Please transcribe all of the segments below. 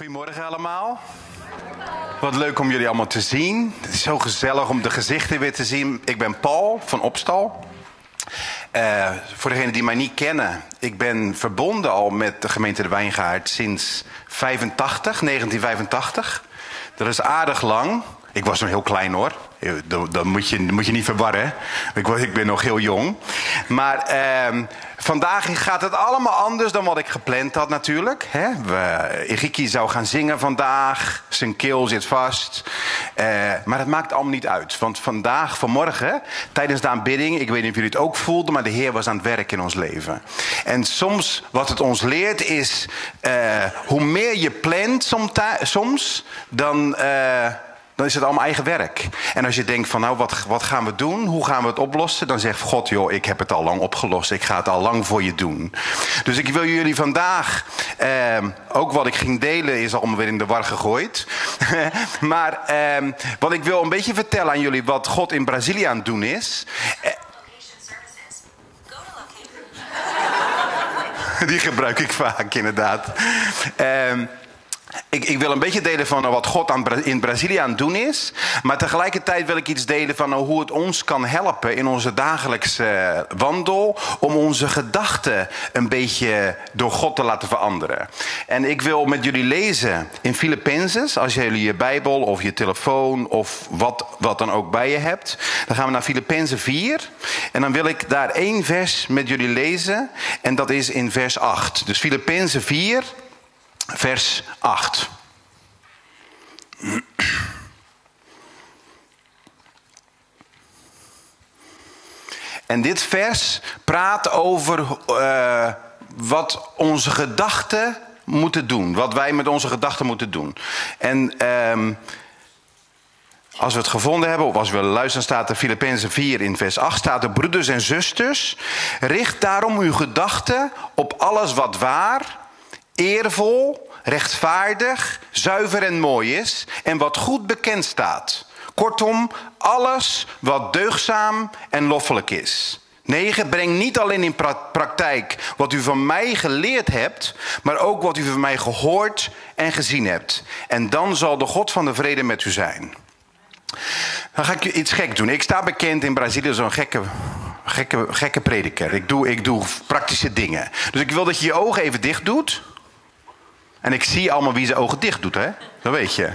Goedemorgen allemaal. Wat leuk om jullie allemaal te zien. Het is zo gezellig om de gezichten weer te zien. Ik ben Paul van Opstal. Uh, voor degenen die mij niet kennen, ik ben verbonden al met de gemeente De Wijngaard sinds 85, 1985. Dat is aardig lang. Ik was nog heel klein hoor. Dat, moet, je, moet je niet verwarren. Ik, ik ben nog heel jong. Maar uh, vandaag gaat het allemaal anders dan wat ik gepland had natuurlijk. Hè? Zou gaan zingen vandaag. Zijn keel zit vast. Uh, maar het maakt allemaal niet uit. Want vandaag, vanmorgen, tijdens de aanbidding... ik weet niet of jullie het ook voelden... maar de Heer was aan het werk in ons leven. En soms, wat het ons leert is... Uh, hoe meer je plant soms, dan... Dan is het allemaal eigen werk. En als je denkt van nou, wat, wat gaan we doen? Hoe gaan we het oplossen? Dan zegt God, joh, ik heb het al lang opgelost. Ik ga het al lang voor je doen. Dus ik wil jullie vandaag, eh, ook wat ik ging delen is allemaal weer in de war gegooid. maar eh, wat ik wil een beetje vertellen aan jullie wat God in Brazilië aan het doen is. Eh, die gebruik ik vaak inderdaad. Ik, ik, wil een beetje delen van wat God aan, in Brazilië aan het doen is. Maar tegelijkertijd wil ik iets delen van hoe het ons kan helpen in onze dagelijkse wandel. Om onze gedachten een beetje door God te laten veranderen. En ik wil met jullie lezen in Filippenzen. Als jullie je Bijbel of je telefoon of wat, wat dan ook bij je hebt. Dan gaan we naar Filippenzen 4. En dan wil ik daar één vers met jullie lezen. En dat is in vers 8. Dus Filippenzen 4 vers 8. En dit vers praat over uh, wat onze gedachten moeten doen. Wat wij met onze gedachten moeten doen. En um, als we het gevonden hebben, of als we luisteren, staat er Filippenzen 4 in vers 8, staat er broeders en zusters, richt daarom uw gedachten op alles wat waar, eervol, rechtvaardig, zuiver en mooi is en wat goed bekend staat. Kortom, alles wat deugzaam en loffelijk is. 9. Breng niet alleen in praktijk wat u van mij geleerd hebt, maar ook wat u van mij gehoord en gezien hebt. En dan zal de God van de vrede met u zijn. Dan ga ik iets gek doen. Ik sta bekend in Brazilië een gekke, gekke, gekke prediker. Ik doe, ik doe praktische dingen. Dus ik wil dat je je ogen even dicht doet. En ik zie allemaal wie zijn ogen dicht doet, hè? Dat weet je.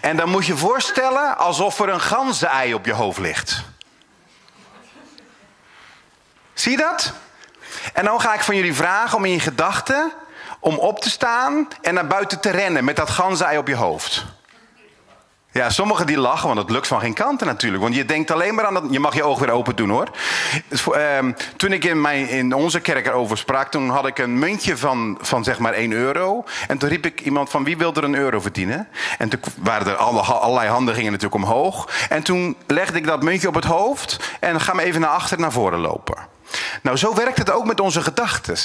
En dan moet je voorstellen alsof er een ganzenei op je hoofd ligt. Zie je dat? En dan ga ik van jullie vragen om in je gedachten om op te staan en naar buiten te rennen met dat ganzenei op je hoofd. Ja, sommigen die lachen, want het lukt van geen kanten natuurlijk. Want je denkt alleen maar aan dat... Je mag je ogen weer open doen hoor. Dus, uh, toen ik in, mijn, in onze kerk erover sprak... toen had ik een muntje van, van zeg maar 1 euro. En toen riep ik iemand van wie wil er een euro verdienen? En toen waren er alle, allerlei handen gingen natuurlijk omhoog. En toen legde ik dat muntje op het hoofd... en ga me even naar achter naar voren lopen. Nou, zo werkt het ook met onze gedachten.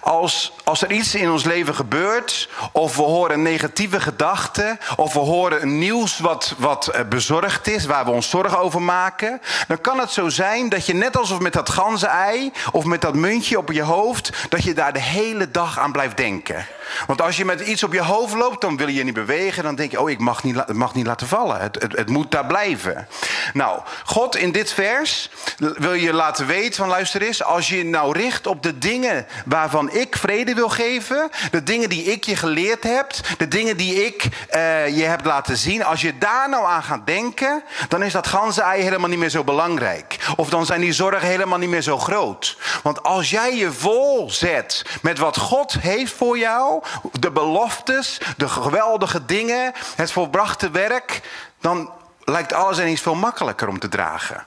Als, als er iets in ons leven gebeurt, of we horen negatieve gedachten, of we horen nieuws wat, wat eh, bezorgd is, waar we ons zorgen over maken, dan kan het zo zijn dat je net alsof met dat ei of met dat muntje op je hoofd, dat je daar de hele dag aan blijft denken. Want als je met iets op je hoofd loopt, dan wil je niet bewegen. Dan denk je, oh, ik mag niet, mag niet laten vallen. Het, het, het, moet daar blijven. Nou, God in dit vers wil je laten weten van, luister eens. Als je nou richt op de dingen waarvan ik vrede wil geven. De dingen die ik je geleerd heb. De dingen die ik uh, je heb laten zien. Als je daar nou aan gaat denken, dan is dat ganse ei helemaal niet meer zo belangrijk. Of dan zijn die zorgen helemaal niet meer zo groot. Want als jij je vol zet met wat God heeft voor jou de beloftes, de geweldige dingen, het volbrachte werk, dan lijkt alles ineens veel makkelijker om te dragen.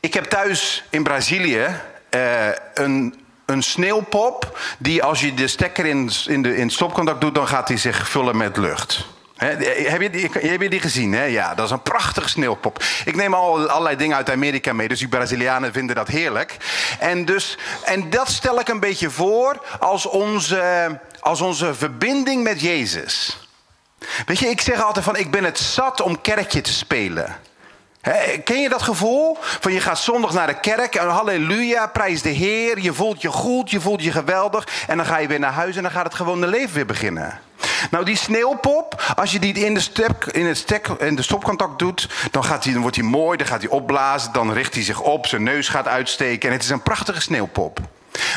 Ik heb thuis in Brazilië uh, een, een sneeuwpop die als je de stekker in, in, de, in het stopcontact doet, dan gaat hij zich vullen met lucht heb, je die, heb je die gezien? Hè? Ja, dat is een prachtige sneeuwpop. Ik neem al allerlei dingen uit Amerika mee, dus die Brazilianen vinden dat heerlijk. En, dus, en dat stel ik een beetje voor als onze, als onze verbinding met Jezus. Weet je, ik zeg altijd van ik ben het zat om kerkje te spelen. Ken je dat gevoel? Van je gaat zondag naar de kerk en halleluja, prijs de Heer. Je voelt je goed, je voelt je geweldig. En dan ga je weer naar huis en dan gaat het gewone leven weer beginnen. Nou, die sneeuwpop, als je die in de, in het stek, in de stopcontact doet, dan, gaat die, dan wordt hij mooi, dan gaat hij opblazen, dan richt hij zich op, zijn neus gaat uitsteken en het is een prachtige sneeuwpop.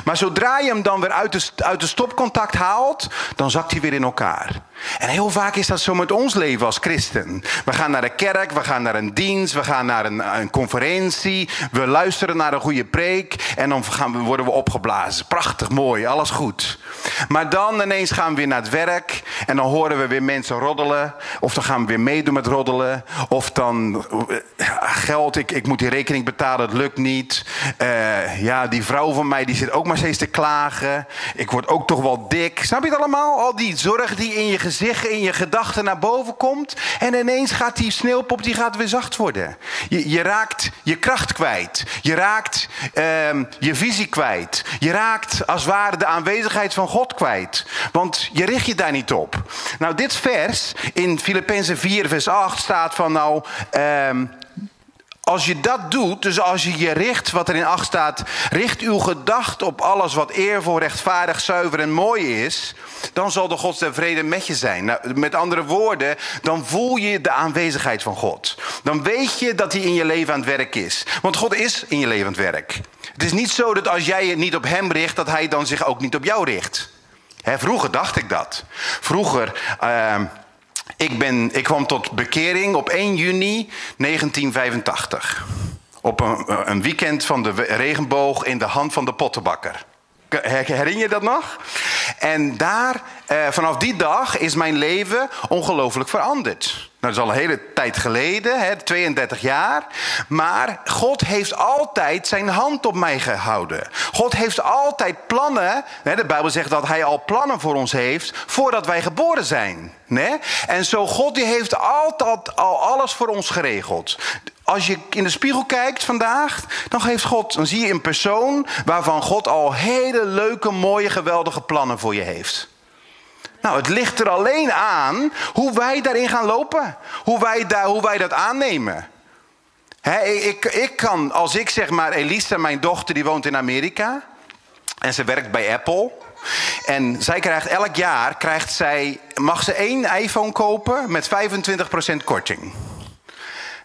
Maar zodra je hem dan weer uit de, uit de stopcontact haalt, dan zakt hij weer in elkaar. En heel vaak is dat zo met ons leven als christen. We gaan naar de kerk, we gaan naar een dienst, we gaan naar een, een conferentie, we luisteren naar een goede preek en dan gaan we, worden we opgeblazen. Prachtig, mooi, alles goed. Maar dan ineens gaan we weer naar het werk en dan horen we weer mensen roddelen. Of dan gaan we weer meedoen met roddelen. Of dan geld, ik, ik moet die rekening betalen, het lukt niet. Uh, ja, die vrouw van mij die zit ook maar steeds te klagen. Ik word ook toch wel dik. Snap je het allemaal? Al die zorg die in je gezicht, in je gedachten naar boven komt. En ineens gaat die sneeuwpop die gaat weer zacht worden. Je, je raakt je kracht kwijt. Je raakt uh, je visie kwijt. Je raakt als het ware de aanwezigheid van God kwijt. Want je richt je daar niet op. Nou, dit vers in Filippenzen 4, vers 8 staat van nou. Uh, als je dat doet, dus als je je richt, wat er in 8 staat, richt uw gedacht op alles wat eervol, rechtvaardig, zuiver en mooi is, dan zal de God vrede met je zijn. Nou, met andere woorden, dan voel je de aanwezigheid van God. Dan weet je dat hij in je leven aan het werk is. Want God is in je leven aan het werk. Het is niet zo dat als jij je niet op hem richt, dat hij dan zich ook niet op jou richt. vroeger dacht ik dat. Vroeger. Uh, ik, ben, ik kwam tot bekering op 1 juni 1985. Op een, een weekend van de regenboog in de hand van de pottenbakker. Herinner je dat nog? En daar, eh, vanaf die dag is mijn leven ongelooflijk veranderd. Nou, dat is al een hele tijd geleden, hè, 32 jaar. Maar God heeft altijd zijn hand op mij gehouden. God heeft altijd plannen. Hè, de Bijbel zegt dat hij al plannen voor ons heeft voordat wij geboren zijn. En zo God die heeft altijd al alles voor ons geregeld als je in de spiegel kijkt vandaag, dan heeft God, dan zie je een persoon waarvan God al hele leuke, mooie, geweldige plannen voor je heeft. Nou, het ligt er alleen aan hoe wij daarin gaan lopen. Hoe wij, daar, hoe wij dat aannemen. ik, ik kan, als ik zeg maar, Elisa, mijn dochter, die woont in Amerika. En ze werkt bij Apple. En zij krijgt elk jaar, krijgt zij, mag ze één iPhone kopen met 25% korting.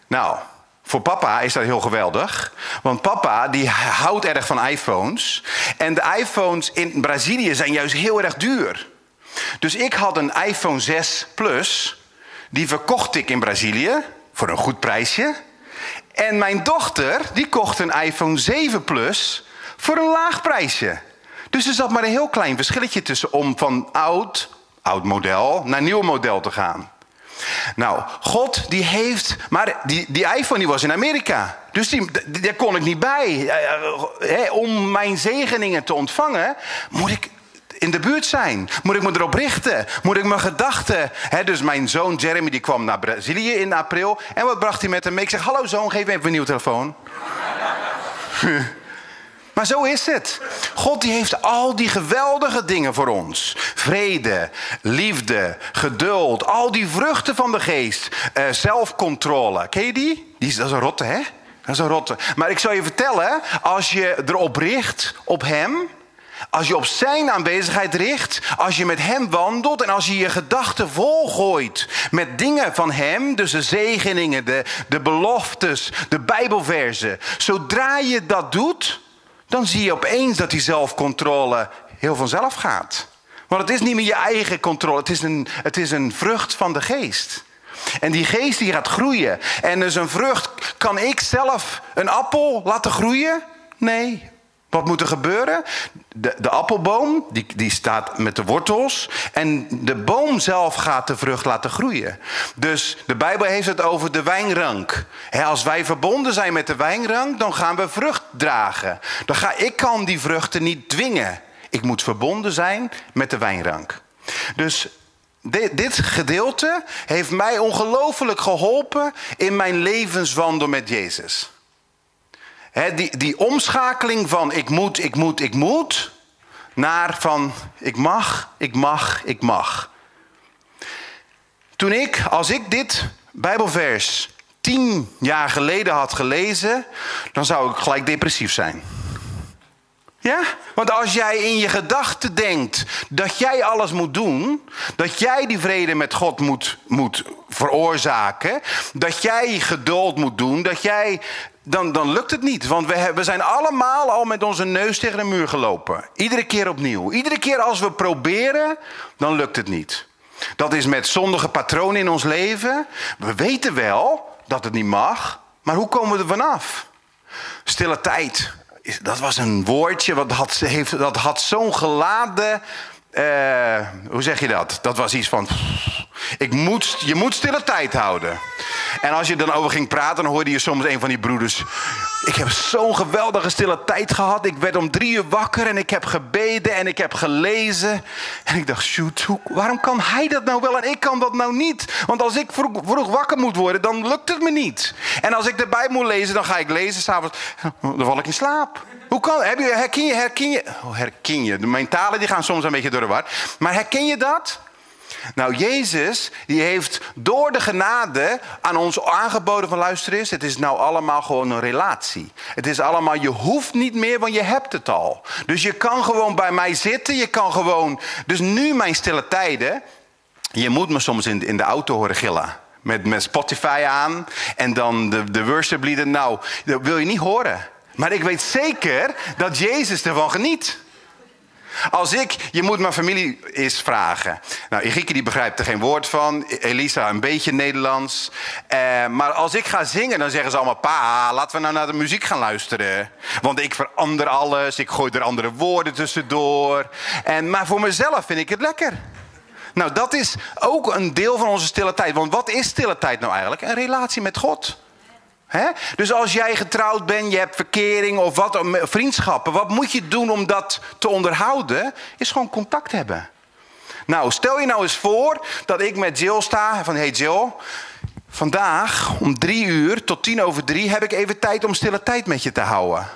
Nou, voor papa is dat heel geweldig. Want papa die houdt erg van iPhones. En de iPhones in Brazilië zijn juist heel erg duur. Dus ik had een iPhone 6 Plus. Die verkocht ik in Brazilië voor een goed prijsje. En mijn dochter die kocht een iPhone 7 Plus voor een laag prijsje. Dus er zat maar een heel klein verschilletje tussen om van oud, oud model naar nieuw model te gaan. Nou, God die heeft. Maar die, die iPhone die was in Amerika. Dus die, daar kon ik niet bij. om mijn zegeningen te ontvangen, moet ik in de buurt zijn. Moet ik me erop richten? Moet ik mijn gedachten. dus mijn zoon Jeremy die kwam naar Brazilië in april. En wat bracht hij met hem mee? Ik zeg: Hallo zoon, geef even een nieuwe telefoon. Maar zo is het. God die heeft al die geweldige dingen voor ons. Vrede, liefde, geduld, al die vruchten van de geest. Uh, zelfcontrole. Ken je die? die is, dat is een rotte, hè? Dat is een rotte. Maar ik zal je vertellen, als je erop richt, op hem... Als je op zijn aanwezigheid richt, als je met hem wandelt en als je je gedachten volgooit met dingen van hem, dus de zegeningen, de, de beloftes, de Bijbelverzen. Zodra je dat doet, dan zie je opeens dat die zelfcontrole heel vanzelf gaat. Want het is niet meer je eigen controle, het is een, het is een vrucht van de geest. En die geest die gaat groeien. En dus een vrucht, kan ik zelf een appel laten groeien? Nee, wat moet er gebeuren? De, de appelboom die, die staat met de wortels. En de boom zelf gaat de vrucht laten groeien. Dus de Bijbel heeft het over de wijnrank. als wij verbonden zijn met de wijnrank, dan gaan we vrucht dragen. Dan ga, ik kan die vruchten niet dwingen. Ik moet verbonden zijn met de wijnrank. Dus dit, dit gedeelte heeft mij ongelooflijk geholpen in mijn levenswandel met Jezus die, die omschakeling van ik moet, ik moet, ik moet, naar van ik mag, ik mag, ik mag. Toen ik, als ik dit Bijbelvers tien jaar geleden had gelezen, dan zou ik gelijk depressief zijn. Ja? Want als jij in je gedachten denkt dat jij alles moet doen, dat jij die vrede met God moet, moet veroorzaken, dat jij geduld moet doen, dat jij. Dan, dan lukt het niet. Want we, we zijn allemaal al met onze neus tegen de muur gelopen. Iedere keer opnieuw. Iedere keer als we proberen, dan lukt het niet. Dat is met zondige patronen in ons leven. We weten wel dat het niet mag, maar hoe komen we er vanaf? Stille tijd dat was een woordje, wat had, heeft, dat had zo'n geladen. Uh, hoe zeg je dat? Dat was iets van. Ik moet, je moet stille tijd houden. En als je dan over ging praten, dan hoorde je soms een van die broeders. Ik heb zo'n geweldige stille tijd gehad. Ik werd om drie uur wakker en ik heb gebeden en ik heb gelezen. En ik dacht, shoot, waarom kan hij dat nou wel en ik kan dat nou niet? Want als ik vroeg, vroeg wakker moet worden, dan lukt het me niet. En als ik erbij moet lezen, dan ga ik lezen s'avonds. Dan val ik in slaap. Hoe kan, heb je, herken je, je, oh, herken je. De mentalen die gaan soms een beetje door de war. Maar herken je dat? Nou, Jezus die heeft door de genade aan ons aangeboden van luister eens, het is nou allemaal gewoon een relatie. Het is allemaal, je hoeft niet meer, want je hebt het al. Dus je kan gewoon bij mij zitten, je kan gewoon, dus nu mijn stille tijden, je moet me soms in, in de auto horen gillen. Met, met Spotify aan en dan de, de worship lieden. Nou, dat wil je niet horen. Maar ik weet zeker dat Jezus ervan geniet. Als ik, je moet mijn familie eens vragen. Nou, Irike die begrijpt er geen woord van. Elisa een beetje Nederlands. Eh, maar als ik ga zingen, dan zeggen ze allemaal... Pa, laten we nou naar de muziek gaan luisteren. Want ik verander alles. Ik gooi er andere woorden tussendoor. En, maar voor mezelf vind ik het lekker. Nou, dat is ook een deel van onze stille tijd. Want wat is stille tijd nou eigenlijk? Een relatie met God. Dus als jij getrouwd bent, je hebt verkering of wat, vriendschappen, wat moet je doen om dat te onderhouden? Is gewoon contact hebben. Nou, stel je nou eens voor dat ik met Jill sta. Van hey Jill, vandaag om drie uur tot tien over drie heb ik even tijd om stille tijd met je te houden.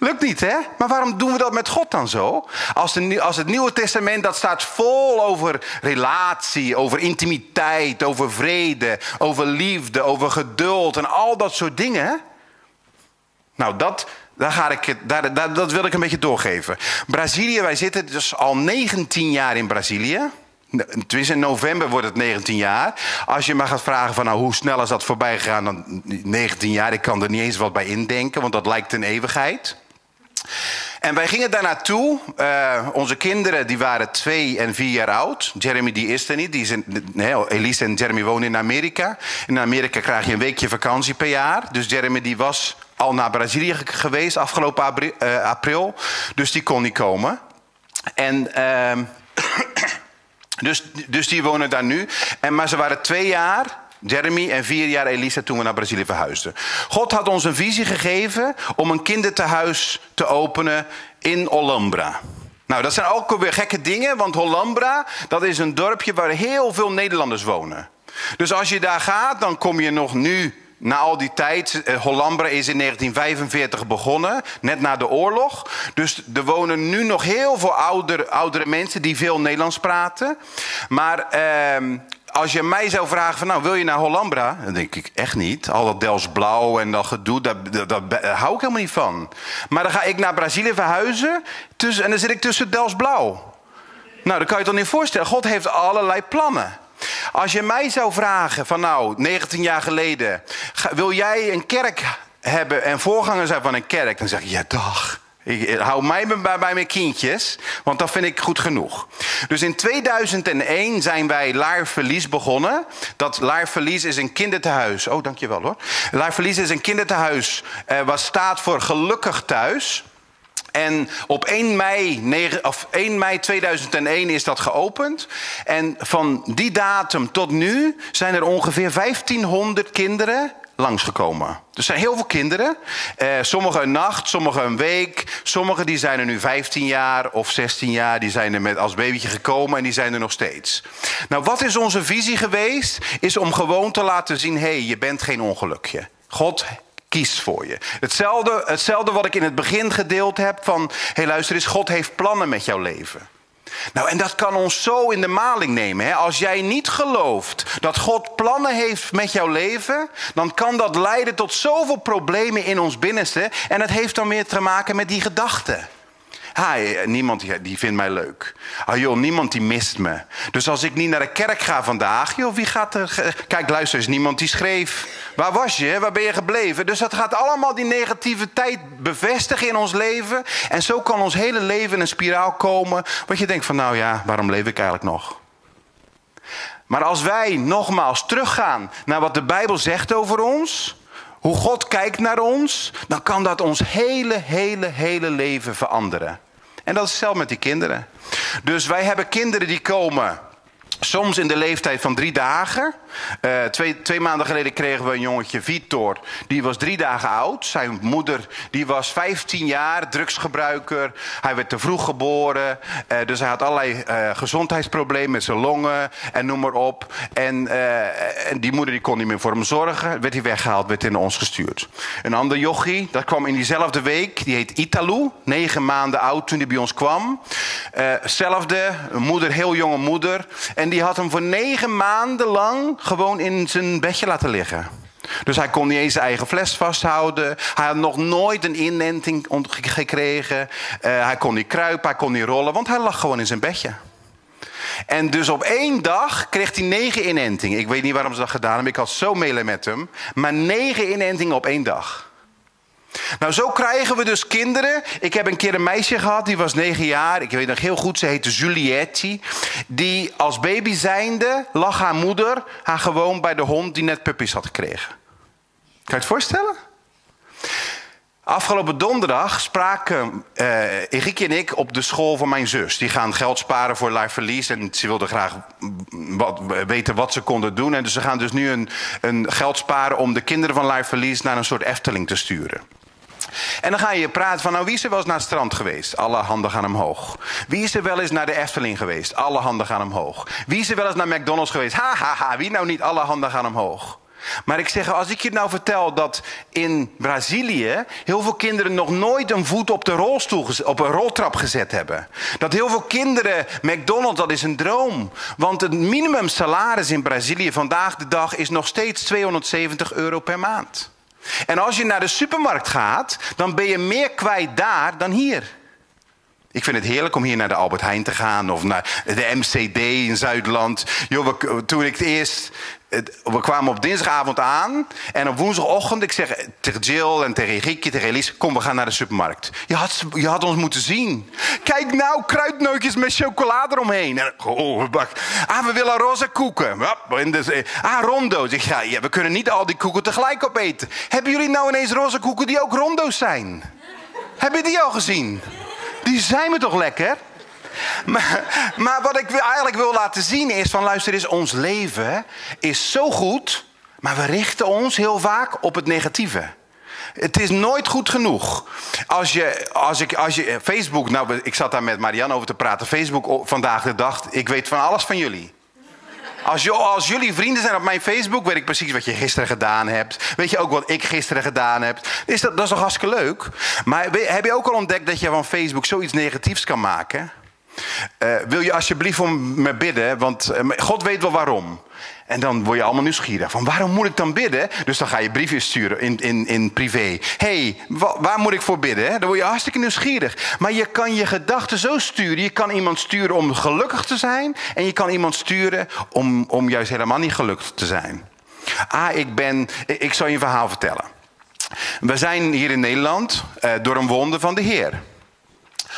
Lukt niet, hè? Maar waarom doen we dat met God dan zo? Als, de, als het Nieuwe Testament, dat staat vol over relatie, over intimiteit, over vrede, over liefde, over geduld en al dat soort dingen. Nou, dat, daar ga ik, daar, dat wil ik een beetje doorgeven. Brazilië, wij zitten dus al 19 jaar in Brazilië. Tenminste, in november wordt het 19 jaar. Als je me gaat vragen van nou, hoe snel is dat voorbij gegaan, dan 19 jaar. Ik kan er niet eens wat bij indenken, want dat lijkt een eeuwigheid. En wij gingen daar naartoe. Uh, onze kinderen die waren twee en vier jaar oud. Jeremy die is er niet. Die nee, Elise en Jeremy wonen in Amerika. In Amerika krijg je een weekje vakantie per jaar. Dus Jeremy die was al naar Brazilië geweest afgelopen april. Uh, april dus die kon niet komen. En... Uh, dus, dus die wonen daar nu. En, maar ze waren twee jaar Jeremy en vier jaar Elisa toen we naar Brazilië verhuisden. God had ons een visie gegeven om een kindertehuis te openen in Olambra. Nou, dat zijn ook weer gekke dingen, want Olambra, dat is een dorpje waar heel veel Nederlanders wonen. Dus als je daar gaat, dan kom je nog nu na al die tijd, eh, Hollambra is in 1945 begonnen, net na de oorlog. Dus er wonen nu nog heel veel oudere, oudere mensen die veel Nederlands praten. Maar eh, als je mij zou vragen van nou wil je naar Hollambra? Dan denk ik echt niet. Al dat Dels Blauw en dat gedoe, daar, dat, hou ik helemaal niet van. Maar dan ga ik naar Brazilië verhuizen tussen, en dan zit ik tussen Dels Blauw. Nou, dan kan je je toch niet voorstellen. God heeft allerlei plannen. Als je mij zou vragen van nou, 19 jaar geleden, wil jij een kerk hebben en voorganger zijn van een kerk? Dan zeg ik ja, dag. Ik hou mij bij, mijn kindjes, want dat vind ik goed genoeg. Dus in 2001 zijn wij Laarverlies begonnen. Dat Laarverlies is een kinderthuis. Oh, dankjewel hoor. Laarverlies is een kinderthuis eh, wat staat voor gelukkig thuis. En op 1 mei, 9, of 1 mei 2001 is dat geopend. En van die datum tot nu zijn er ongeveer 1500 kinderen langsgekomen. Er zijn heel veel kinderen. Eh, sommige een nacht, sommige een week. Sommigen die zijn er nu 15 jaar of 16 jaar. Die zijn er met als babytje gekomen en die zijn er nog steeds. Nou, wat is onze visie geweest? Is om gewoon te laten zien: hé, hey, je bent geen ongelukje. God kiest voor je. Hetzelfde, hetzelfde wat ik in het begin gedeeld heb van... hé hey, luister eens, God heeft plannen met jouw leven. Nou, en dat kan ons zo in de maling nemen. Hè? Als jij niet gelooft dat God plannen heeft met jouw leven, dan kan dat leiden tot zoveel problemen in ons binnenste. En dat heeft dan weer te maken met die gedachten. Hi, niemand die vindt mij leuk. Ah joh, niemand die mist me. Dus als ik niet naar de kerk ga vandaag, joh, wie gaat er... Kijk, luister, is niemand die schreef. Waar was je? Waar ben je gebleven? Dus dat gaat allemaal die negativiteit bevestigen in ons leven. En zo kan ons hele leven in een spiraal komen. Wat je denkt van, nou ja, waarom leef ik eigenlijk nog? Maar als wij nogmaals teruggaan naar wat de Bijbel zegt over ons hoe God kijkt naar ons, dan kan dat ons hele, hele, hele leven veranderen. En dat is hetzelfde met die kinderen. Dus wij hebben kinderen die komen Soms in de leeftijd van drie dagen. Uh, twee, twee, maanden geleden kregen we een jongetje, Vitor. Die was drie dagen oud. Zijn moeder die was 15 jaar, drugsgebruiker. Hij werd te vroeg geboren. Uh, dus hij had allerlei uh, gezondheidsproblemen met zijn longen en noem maar op. En, en, die moeder die kon niet meer voor hem zorgen. Werd hij weggehaald, werd hij naar ons gestuurd. Een ander jochie, dat kwam in diezelfde week. Die heet Italu. Negen maanden oud toen hij bij ons kwam. zelfde, moeder, heel jonge moeder. En die had hem voor negen maanden lang gewoon in zijn bedje laten liggen. Dus hij kon niet eens zijn eigen fles vasthouden. Hij had nog nooit een inenting gekregen. Uh, hij kon niet kruipen, hij kon niet rollen, want hij lag gewoon in zijn bedje. En dus op één dag kreeg hij negen inentingen. Ik weet niet waarom ze dat gedaan hebben, ik had zo mailen met hem. Maar negen inentingen op één dag. Nou, zo krijgen we dus kinderen. Ik heb een keer een meisje gehad, die was negen jaar. Ik weet nog heel goed, ze heette Juliette. Die als baby zijnde lag haar moeder haar gewoon bij de hond die net puppies had gekregen. Kan je het voorstellen? Afgelopen donderdag spraken uh, en ik op de school van mijn zus. Die gaan geld sparen voor life verlies. En ze wilden graag wat, weten wat ze konden doen. En dus ze gaan dus nu een, een geld sparen om de kinderen van life verlies naar een soort Efteling te sturen. En dan ga je praten van, nou wie is er wel eens naar het strand geweest? Alle handen gaan omhoog. Wie is er wel eens naar de Efteling geweest? Alle handen gaan omhoog. Wie is er wel eens naar McDonald's geweest? Ha, ha, ha, wie nou niet? Alle handen gaan omhoog. Maar ik zeg, als ik je nou vertel dat in Brazilië heel veel kinderen nog nooit een voet op de rolstoel, op een roltrap gezet hebben. Dat heel veel kinderen, McDonald's, dat is een droom. Want het minimumsalaris in Brazilië vandaag de dag is nog steeds 270 euro per maand. En als je naar de supermarkt gaat, dan ben je meer kwijt daar dan hier. Ik vind het heerlijk om hier naar de Albert Heijn te gaan of naar de MCD in Zuidland. Joh, toen ik het eerst. We kwamen op dinsdagavond aan en op woensdagochtend, ik zeg tegen Jill en tegen Riekje, tegen Elise, kom we gaan naar de supermarkt. Je had, je had ons moeten zien. Kijk nou, kruidnootjes met chocolade eromheen. En, oh, ah, we willen roze koeken. Ah, rondo's. Ik ja, we kunnen niet al die koeken tegelijk opeten. Hebben jullie nou ineens roze koeken die ook rondo's zijn? Heb je die al gezien? Die zijn we toch lekker? Maar, maar, wat ik eigenlijk wil laten zien is van luister eens, ons leven is zo goed, maar we richten ons heel vaak op het negatieve. Het is nooit goed genoeg. Als je, als ik, als je Facebook, nou, ik zat daar met Marianne over te praten. Facebook vandaag de dag, ik weet van alles van jullie. Als, als, jullie vrienden zijn op mijn Facebook, weet ik precies wat je gisteren gedaan hebt. Weet je ook wat ik gisteren gedaan heb. Is dat, dat is toch hartstikke leuk? Maar heb je ook al ontdekt dat je van Facebook zoiets negatiefs kan maken? Uh, wil je alsjeblieft om me bidden? Want uh, God weet wel waarom. En dan word je allemaal nieuwsgierig. Van waarom moet ik dan bidden? Dus dan ga je briefjes sturen in, in, in privé. hey, waar moet ik voor bidden? Dan word je hartstikke nieuwsgierig. Maar je kan je gedachten zo sturen. Je kan iemand sturen om gelukkig te zijn. En je kan iemand sturen om, om juist helemaal niet gelukkig te zijn. Ah, ik ben. Ik zal je een verhaal vertellen. We zijn hier in Nederland uh, door een wonder van de Heer.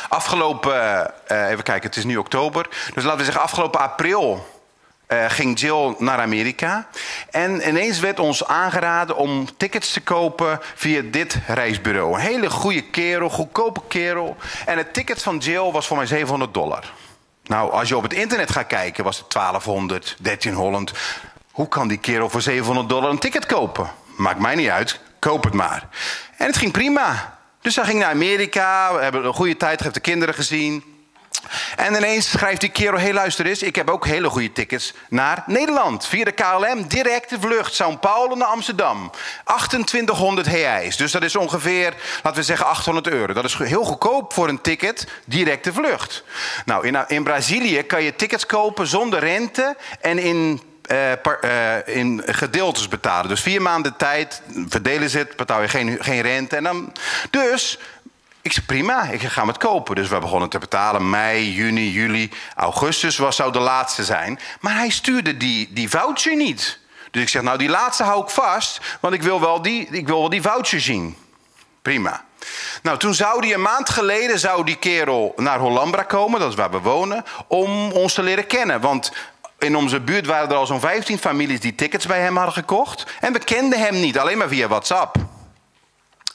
Afgelopen, uh, even kijken, het is nu oktober. Dus laten we zeggen, afgelopen april uh, ging Jill naar Amerika. En ineens werd ons aangeraden om tickets te kopen via dit reisbureau. Een hele goede kerel, goedkope kerel. En het ticket van Jill was voor mij 700 dollar. Nou, als je op het internet gaat kijken, was het 1200, 1300. Hoe kan die kerel voor 700 dollar een ticket kopen? Maakt mij niet uit, koop het maar. En het ging prima. Dus hij ging naar Amerika, we hebben een goede tijd, heeft de kinderen gezien. En ineens schrijft die kerel, hey luister eens, ik heb ook hele goede tickets naar Nederland. Via de KLM, directe vlucht, São Paulo naar Amsterdam. 2800 reais, dus dat is ongeveer, laten we zeggen 800 euro. Dat is heel goedkoop voor een ticket, directe vlucht. Nou, in, in Brazilië kan je tickets kopen zonder rente en in uh, uh, in gedeeltes betalen. Dus vier maanden tijd, verdelen ze het, betaal je geen, geen rente. En dan, dus ik zei prima, ik ga het kopen. Dus we begonnen te betalen. Mei, juni, juli, augustus was, zou de laatste zijn. Maar hij stuurde die, die voucher niet. Dus ik zeg, nou die laatste hou ik vast, want ik wil wel die, ik wil wel die voucher zien. Prima. Nou, toen zou die een maand geleden zou die kerel naar Hollambra komen, dat is waar we wonen, om ons te leren kennen. Want in onze buurt waren er al zo'n 15 families die tickets bij hem hadden gekocht. En we kenden hem niet, alleen maar via WhatsApp.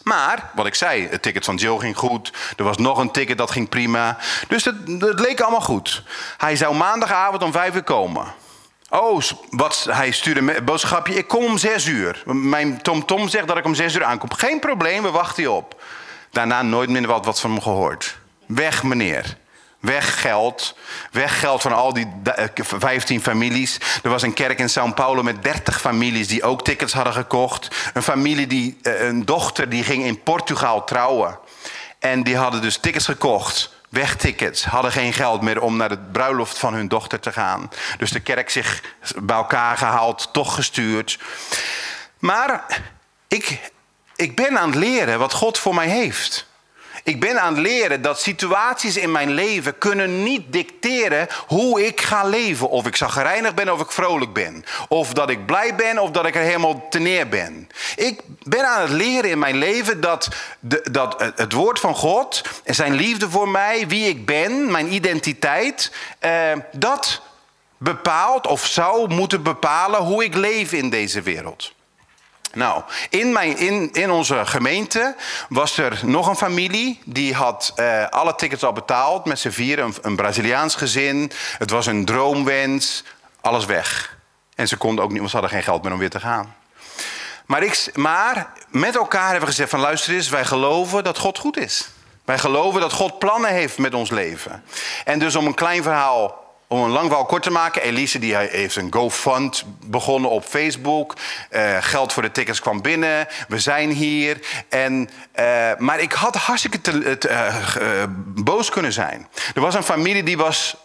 Maar, wat ik zei, het ticket van Jill ging goed. Er was nog een ticket, dat ging prima. Dus het, het leek allemaal goed. Hij zou maandagavond om vijf uur komen. Oh, wat, hij stuurde een boodschapje. Ik kom om zes uur. Mijn Tom Tom zegt dat ik om zes uur aankom. Geen probleem, we wachten je op. Daarna nooit meer wat, wat van hem gehoord. Weg, meneer. Weg geld. Weg geld van al die 15 eh, families. Er was een kerk in São Paulo met 30 families die ook tickets hadden gekocht. Een familie, die, eh, een dochter, die ging in Portugal trouwen. En die hadden dus tickets gekocht. Wegtickets. Hadden geen geld meer om naar de bruiloft van hun dochter te gaan. Dus de kerk zich bij elkaar gehaald, toch gestuurd. Maar ik, ik ben aan het leren wat God voor mij heeft. Ik ben aan het leren dat situaties in mijn leven kunnen niet dicteren hoe ik ga leven. Of ik zagrijnig ben of ik vrolijk ben. Of dat ik blij ben of dat ik er helemaal te neer ben. Ik ben aan het leren in mijn leven dat, de, dat het woord van God en zijn liefde voor mij, wie ik ben, mijn identiteit, eh, dat bepaalt of zou moeten bepalen hoe ik leef in deze wereld. Nou, in, mijn, in, in onze gemeente was er nog een familie. Die had uh, alle tickets al betaald met z'n vieren. Een, een, Braziliaans gezin. Het was een droomwens. Alles weg. En ze konden ook niet, want ze hadden geen geld meer om weer te gaan. Maar, ik, maar met elkaar hebben we gezegd van luister eens, wij geloven dat God goed is. Wij geloven dat God plannen heeft met ons leven. En dus om een klein verhaal om een lang verhaal kort te maken, Elise die heeft een GoFund begonnen op Facebook. Uh, geld voor de tickets kwam binnen. We zijn hier. En, uh, maar ik had hartstikke te, uh, boos kunnen zijn. Er was een familie die was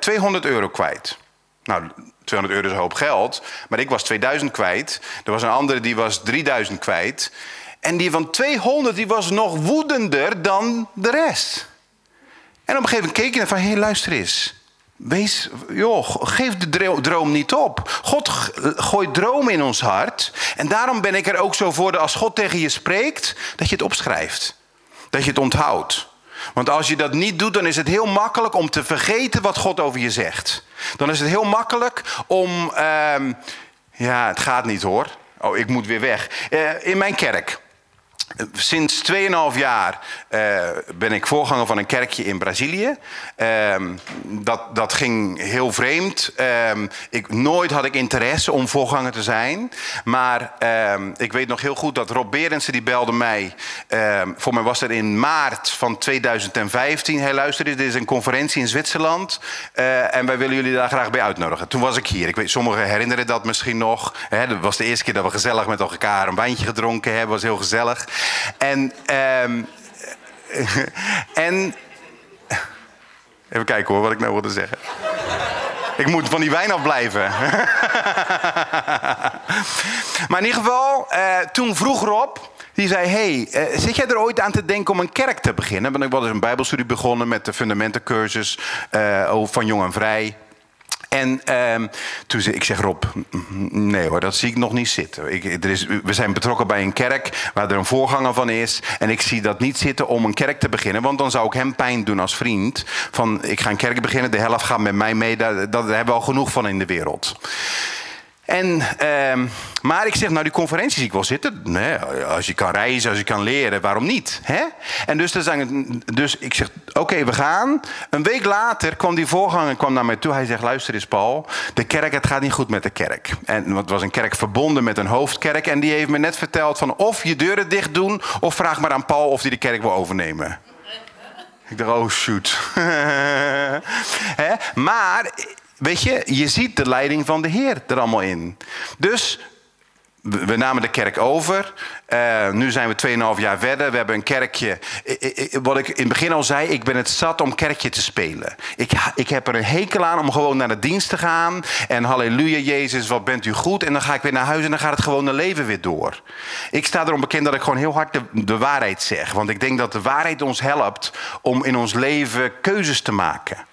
200 euro kwijt. Nou, 200 euro is een hoop geld. Maar ik was 2000 kwijt. Er was een andere die was 3000 kwijt. En die van 200 die was nog woedender dan de rest. En op een gegeven moment keek je van, hé, luister eens. Wees, joh, geef de droom niet op. God gooit droom in ons hart. En daarom ben ik er ook zo voor dat als God tegen je spreekt, dat je het opschrijft. Dat je het onthoudt. Want als je dat niet doet, dan is het heel makkelijk om te vergeten wat God over je zegt. Dan is het heel makkelijk om. Uh, ja, het gaat niet hoor. Oh, ik moet weer weg. Uh, in mijn kerk. Sinds 2,5 jaar uh, ben ik voorganger van een kerkje in Brazilië. Uh, dat, dat ging heel vreemd. Uh, ik, nooit had ik interesse om voorganger te zijn. Maar ehm, ik weet nog heel goed dat Rob Berendsen die belde mij. Ehm, voor mij was er in maart van 2015. Hij luisterde, dit is een conferentie in Zwitserland. Eh, en wij willen jullie daar graag bij uitnodigen. Toen was ik hier. Ik weet, sommigen herinneren dat misschien nog. Dat was de eerste keer dat we gezellig met elkaar een wijntje gedronken hebben. was heel gezellig. En, um, en. Even kijken hoor, wat ik nou wilde zeggen. Ik moet van die wijn afblijven. maar in ieder geval, uh, toen vroeg Rob. Die zei: Hey, uh, zit jij er ooit aan te denken om een kerk te beginnen? Want ik was een Bijbelstudie begonnen met de fundamentencursus uh, van Jong en Vrij. En uh, toen zei ik, zeg Rob, nee hoor, dat zie ik nog niet zitten. Ik, er is, we zijn betrokken bij een kerk waar er een voorganger van is. En ik zie dat niet zitten om een kerk te beginnen. Want dan zou ik hem pijn doen als vriend. Van, ik ga een kerk beginnen, de helft gaat met mij mee. Daar, daar hebben we al genoeg van in de wereld. En, uh, maar ik zeg, nou die conferentie zie ik wel zitten. Nee, als je kan reizen, als je kan leren, waarom niet? Hè? En dus, dus ik zeg, oké, we gaan. Een week later kwam die voorganger kwam naar mij toe. Hij zegt, luister eens Paul, de kerk, het gaat niet goed met de kerk. En het was een kerk verbonden met een hoofdkerk. En die heeft me net verteld van of je deuren dicht doen... of vraag maar aan Paul of hij de kerk wil overnemen. Ik dacht, oh shoot. Maar, weet je, je ziet de leiding van de Heer er allemaal in. Dus we namen de kerk over. Uh, nu zijn we 2,5 jaar verder. We hebben een kerkje. Wat ik in het begin al zei, ik ben het zat om kerkje te spelen. Ik, ik heb er een hekel aan om gewoon naar de dienst te gaan. En halleluja, Jezus, wat bent u goed. En dan ga ik weer naar huis en dan gaat het gewone leven weer door. Ik sta erom bekend dat ik gewoon heel hard de waarheid zeg. Want ik denk dat de waarheid ons helpt om in ons leven keuzes te maken.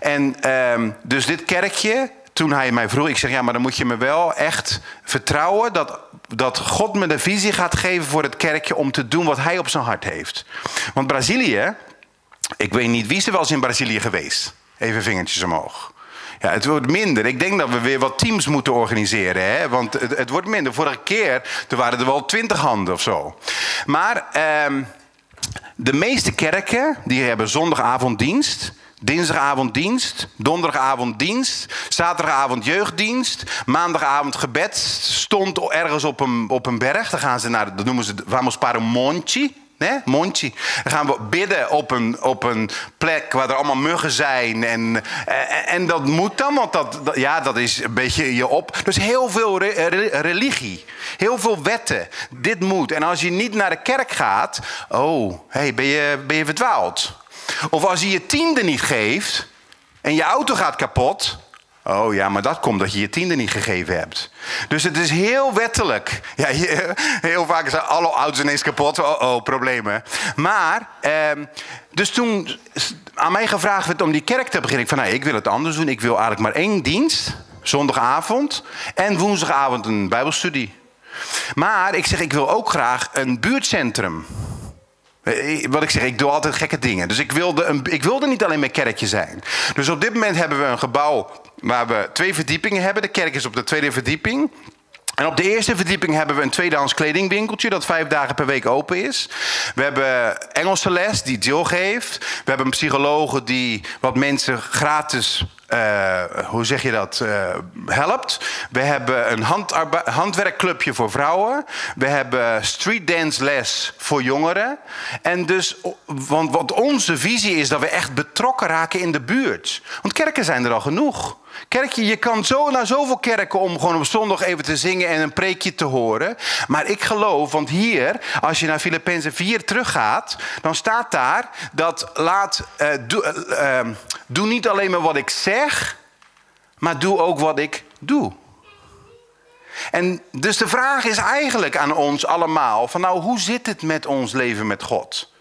En uh, dus dit kerkje, toen hij mij vroeg, ik zeg ja, maar dan moet je me wel echt vertrouwen dat, dat God me de visie gaat geven voor het kerkje om te doen wat hij op zijn hart heeft. Want Brazilië, ik weet niet wie er wel eens in Brazilië geweest. Even vingertjes omhoog. Ja, het wordt minder. Ik denk dat we weer wat teams moeten organiseren. Hè? Want het, het wordt minder. Vorige keer toen waren er wel twintig handen of zo. Maar ehm, de meeste kerken die hebben zondagavonddienst. Dinsdagavond dienst, donderdagavond dienst, zaterdagavond jeugddienst, maandagavond gebed. Stond ergens op een, op een berg. Dan gaan ze naar, dat noemen ze Vamos para Monte. Nee, Monchi. Dan gaan we bidden op een, op een plek waar er allemaal muggen zijn. En, en, en dat moet dan, want dat, ja, dat is een beetje je op. Dus heel veel religie. Heel veel wetten. Dit moet. En als je niet naar de kerk gaat, oh, hey, ben, je, ben je verdwaald. Of als je je tiende niet geeft en je auto gaat kapot. Oh ja, maar dat komt dat je je tiende niet gegeven hebt. Dus het is heel wettelijk. Ja, heel vaak zijn alle auto's ineens kapot. Oh, oh problemen. Maar, eh, dus toen aan mij gevraagd werd om die kerk te beginnen. Ik van, nou, ik wil het anders doen. Ik wil eigenlijk maar één dienst. Zondagavond. En woensdagavond een bijbelstudie. Maar ik zeg, ik wil ook graag een buurtcentrum. Eh, wat ik zeg, ik doe altijd gekke dingen. Dus ik wilde, een, ik wilde niet alleen mijn kerkje zijn. Dus op dit moment hebben we een gebouw waar we twee verdiepingen hebben. De kerk is op de tweede verdieping. En op de eerste verdieping hebben we een tweedehands kledingwinkeltje dat vijf dagen per week open is. We hebben Engelse les die Jill geeft. We hebben een psycholoog die wat mensen gratis uh, hoe zeg je dat, uh, helpt. We hebben een handwerkclubje voor vrouwen. We hebben street dance les voor jongeren. En dus, want wat onze visie is dat we echt betrokken raken in de buurt. Want kerken zijn er al genoeg. Kerkje, je kan zo naar zoveel kerken om gewoon op zondag even te zingen en een preekje te horen. Maar ik geloof, want hier, als je naar Filippenzen 4 teruggaat, dan staat daar dat laat, doe, uh, doe niet alleen maar wat ik zeg, maar doe ook wat ik doe. En dus de vraag is eigenlijk aan ons allemaal: van nou, hoe zit het met ons leven met God?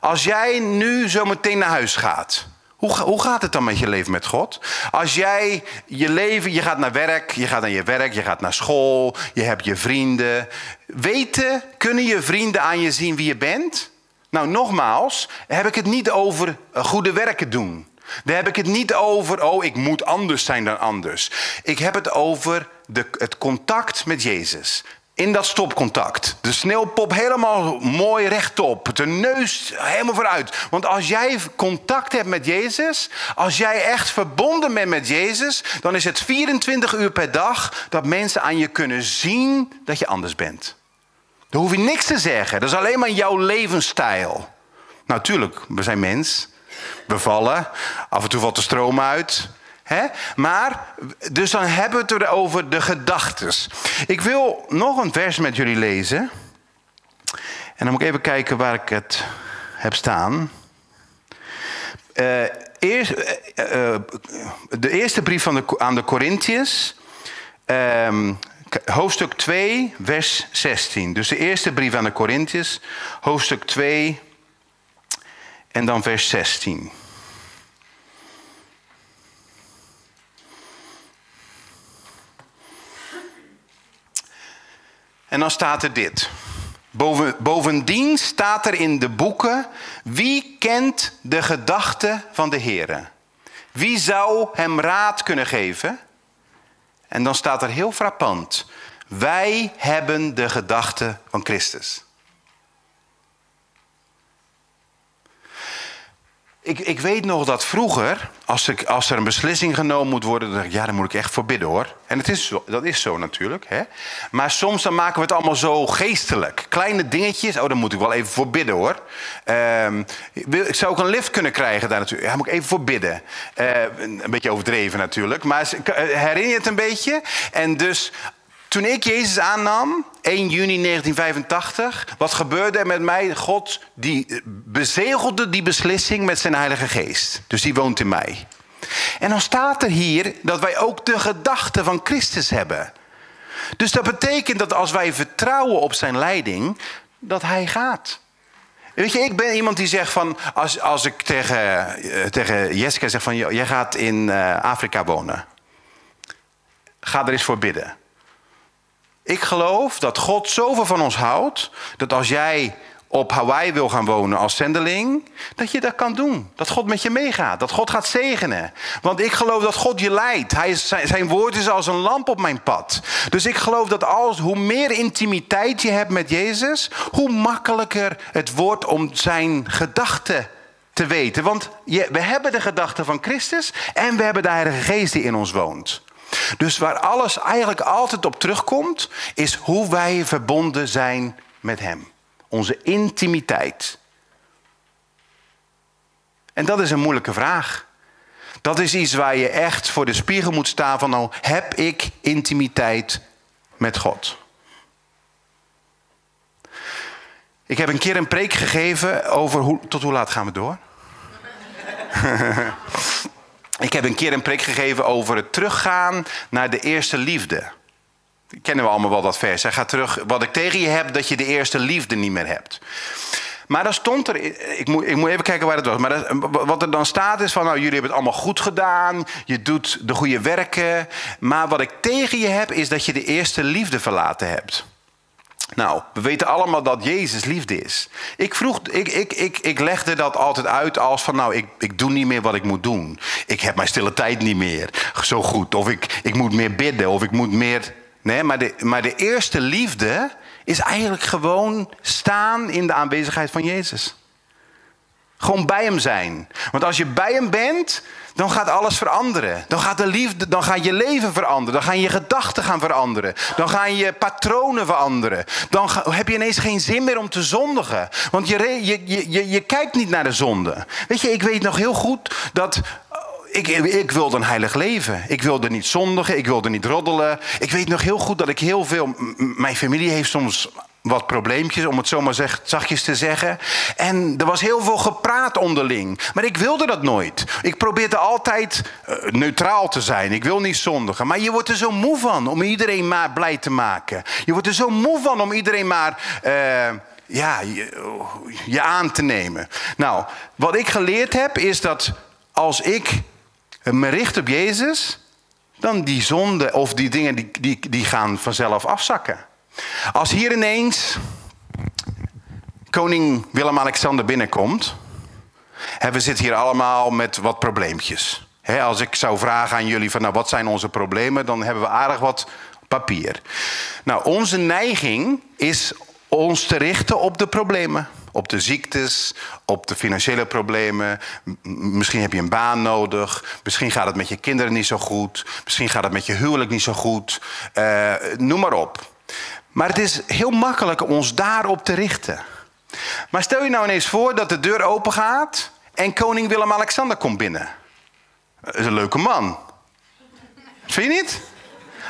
Als jij nu zo meteen naar huis gaat. Hoe, hoe gaat het dan met je leven met God? Als jij je leven, je gaat naar werk, je gaat naar je werk, je gaat naar school, je hebt je vrienden. Weten, kunnen je vrienden aan je zien wie je bent? Nou, nogmaals, heb ik het niet over goede werken doen. Daar heb ik het niet over, oh, ik moet anders zijn dan anders. Ik heb het over de, het contact met Jezus in dat stopcontact. De sneeuwpop helemaal mooi rechtop. De neus helemaal vooruit. Want als jij contact hebt met Jezus, als jij echt verbonden bent met Jezus, dan is het 24 uur per dag dat mensen aan je kunnen zien dat je anders bent. Dan hoef je niks te zeggen. Dat is alleen maar jouw levensstijl. Natuurlijk, we zijn mens. We vallen. Af en toe valt de stroom uit. Hè? Maar, dus dan hebben we het over de gedachtes. Ik wil nog een vers met jullie lezen. En dan moet ik even kijken waar ik het heb staan. Uh, eerst, uh, de eerste brief aan de Corinthiërs. Uh, hoofdstuk 2, vers 16. Dus de eerste brief aan de Corinthiërs, hoofdstuk 2 en dan vers 16. En dan staat er dit. bovendien staat er in de boeken: wie kent de gedachten van de Heer? Wie zou hem raad kunnen geven? En dan staat er heel frappant: wij hebben de gedachten van Christus. Ik, ik weet nog dat vroeger, als, ik, als er een beslissing genomen moet worden, dan ik, ja, dan moet ik echt voor bidden hoor. En het is zo, dat is zo natuurlijk. Hè? Maar soms dan maken we het allemaal zo geestelijk. Kleine dingetjes, oh, dan moet ik wel even voor bidden hoor. Ehm, ik zou ook een lift kunnen krijgen daar natuurlijk. Ja, moet ik even voor bidden. Uh, een beetje overdreven natuurlijk, maar herinner je het een beetje? En dus toen ik Jezus aannam, 1 juni 1985, wat gebeurde er met mij? God die bezegelde die beslissing met zijn Heilige Geest. Dus die woont in mij. En dan staat er hier dat wij ook de gedachten van Christus hebben. Dus dat betekent dat als wij vertrouwen op zijn leiding, dat hij gaat. Weet je, ik ben iemand die zegt van, als, als ik tegen, eh, tegen Jessica zeg van, jij gaat in uh, Afrika wonen. Ga er eens voor bidden. Ik geloof dat God zoveel van ons houdt, dat als jij op Hawaii wil gaan wonen als zendeling, dat je dat kan doen. Dat God met je meegaat, dat God gaat zegenen. Want ik geloof dat God je leidt. Hij is, zijn woord is als een lamp op mijn pad. Dus ik geloof dat als, hoe meer intimiteit je hebt met Jezus, hoe makkelijker het wordt om zijn gedachten te weten. Want je, we hebben de gedachten van Christus en we hebben de Heilige Geest die in ons woont. Dus waar alles eigenlijk altijd op terugkomt, is hoe wij verbonden zijn met Hem. Onze intimiteit. En dat is een moeilijke vraag. Dat is iets waar je echt voor de spiegel moet staan van, nou, heb ik intimiteit met God? Ik heb een keer een preek gegeven over hoe, tot hoe laat gaan we door? Ik heb een keer een preek gegeven over het teruggaan naar de eerste liefde. Kennen we allemaal wel dat vers. Hij gaat terug, wat ik tegen je heb, dat je de eerste liefde niet meer hebt. Maar dan stond er, ik moet, ik moet even kijken waar het was. Maar wat er dan staat is van, nou jullie hebben het allemaal goed gedaan. Je doet de goede werken. Maar wat ik tegen je heb, is dat je de eerste liefde verlaten hebt. Nou, we weten allemaal dat Jezus liefde is. Ik, vroeg, ik, ik, ik, ik legde dat altijd uit als van, nou, ik, ik doe niet meer wat ik moet doen. Ik heb mijn stille tijd niet meer zo goed. Of ik, ik moet meer bidden, of ik moet meer... Nee, maar de, maar de eerste liefde is eigenlijk gewoon staan in de aanwezigheid van Jezus. Gewoon bij hem zijn. Want als je bij hem bent, dan gaat alles veranderen. Dan gaat de liefde, dan gaat je leven veranderen. Dan gaan je gedachten gaan veranderen. Dan gaan je patronen veranderen. Dan heb je ineens geen zin meer om te zondigen. Want je, je, je, je kijkt niet naar de zonde. Weet je, ik weet nog heel goed dat ik, ik, wilde een heilig leven. Ik wilde niet zondigen, ik wilde niet roddelen. Ik weet nog heel goed dat ik heel veel. Mijn familie heeft soms wat probleempjes, om het zomaar zachtjes te zeggen. En er was heel veel gepraat onderling. Maar ik wilde dat nooit. Ik probeerde altijd uh, neutraal te zijn. Ik wil niet zondigen. Maar je wordt er zo moe van om iedereen maar blij te maken. Je wordt er zo moe van om iedereen maar. Uh, ja, je, je aan te nemen. Nou, wat ik geleerd heb is dat als ik me richt op Jezus, dan die zonde of die dingen die, die, die gaan vanzelf afzakken. Als hier ineens koning Willem-Alexander binnenkomt, en we zitten hier allemaal met wat probleempjes. als ik zou vragen aan jullie van nou, wat zijn onze problemen, dan hebben we aardig wat papier. Nou, onze neiging is ons te richten op de problemen. Op de ziektes, op de financiële problemen. Misschien heb je een baan nodig. Misschien gaat het met je kinderen niet zo goed. Misschien gaat het met je huwelijk niet zo goed. Uh, noem maar op. Maar het is heel makkelijk om ons daarop te richten. Maar stel je nou ineens voor dat de deur open gaat en koning Willem-Alexander komt binnen. Dat is een leuke man. Vind je niet?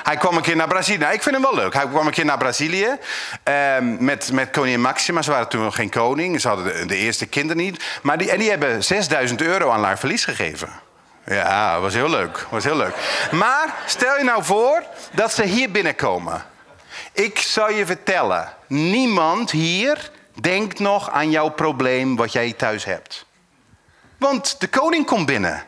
Hij kwam een keer naar Brazilië. Nou, ik vind hem wel leuk. Hij kwam een keer naar Brazilië uh, met, met koningin Maxima. Ze waren toen nog geen koning. Ze hadden de, eerste kinderen niet. Maar die, en die hebben 6000 euro aan haar verlies gegeven. Ja, was heel leuk. was heel leuk. Maar stel je nou voor dat ze hier binnenkomen. Ik zal je vertellen, niemand hier denkt nog aan jouw probleem wat jij thuis hebt. Want de koning komt binnen.